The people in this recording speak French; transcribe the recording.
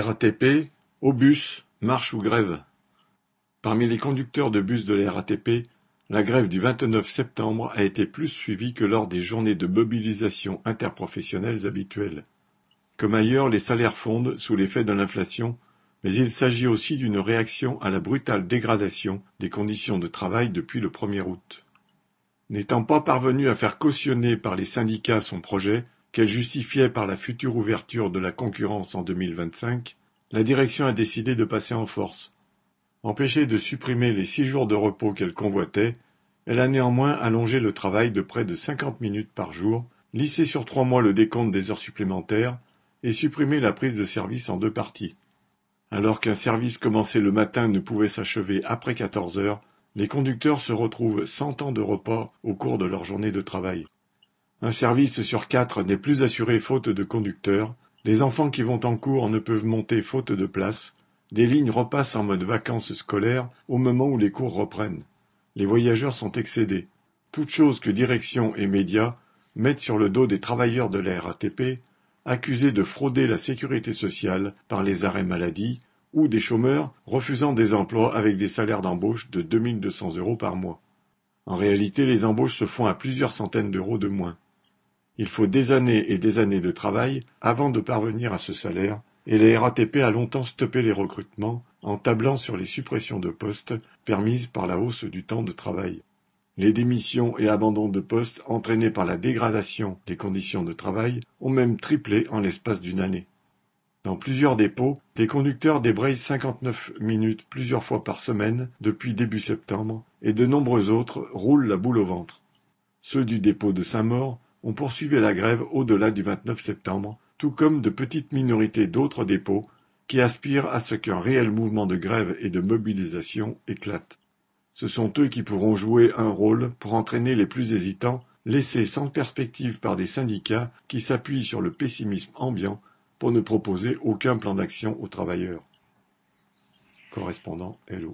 RATP, au bus, marche ou grève. Parmi les conducteurs de bus de la RATP, la grève du 29 septembre a été plus suivie que lors des journées de mobilisation interprofessionnelles habituelles. Comme ailleurs, les salaires fondent sous l'effet de l'inflation, mais il s'agit aussi d'une réaction à la brutale dégradation des conditions de travail depuis le 1er août. N'étant pas parvenu à faire cautionner par les syndicats son projet, qu'elle justifiait par la future ouverture de la concurrence en 2025, la direction a décidé de passer en force. Empêchée de supprimer les six jours de repos qu'elle convoitait, elle a néanmoins allongé le travail de près de 50 minutes par jour, lissé sur trois mois le décompte des heures supplémentaires et supprimé la prise de service en deux parties. Alors qu'un service commencé le matin ne pouvait s'achever après 14 heures, les conducteurs se retrouvent sans temps de repas au cours de leur journée de travail. Un service sur quatre n'est plus assuré faute de conducteurs, les enfants qui vont en cours ne peuvent monter faute de place, des lignes repassent en mode vacances scolaires au moment où les cours reprennent. Les voyageurs sont excédés. Toutes choses que direction et médias mettent sur le dos des travailleurs de la accusés de frauder la sécurité sociale par les arrêts maladie, ou des chômeurs refusant des emplois avec des salaires d'embauche de 2200 euros par mois. En réalité, les embauches se font à plusieurs centaines d'euros de moins. Il faut des années et des années de travail avant de parvenir à ce salaire, et la RATP a longtemps stoppé les recrutements en tablant sur les suppressions de postes permises par la hausse du temps de travail. Les démissions et abandons de postes entraînés par la dégradation des conditions de travail ont même triplé en l'espace d'une année. Dans plusieurs dépôts, des conducteurs débrayent 59 minutes plusieurs fois par semaine depuis début septembre et de nombreux autres roulent la boule au ventre. Ceux du dépôt de Saint-Maur on poursuivait la grève au-delà du 29 septembre, tout comme de petites minorités d'autres dépôts qui aspirent à ce qu'un réel mouvement de grève et de mobilisation éclate. Ce sont eux qui pourront jouer un rôle pour entraîner les plus hésitants, laissés sans perspective par des syndicats qui s'appuient sur le pessimisme ambiant pour ne proposer aucun plan d'action aux travailleurs. Correspondant Hello.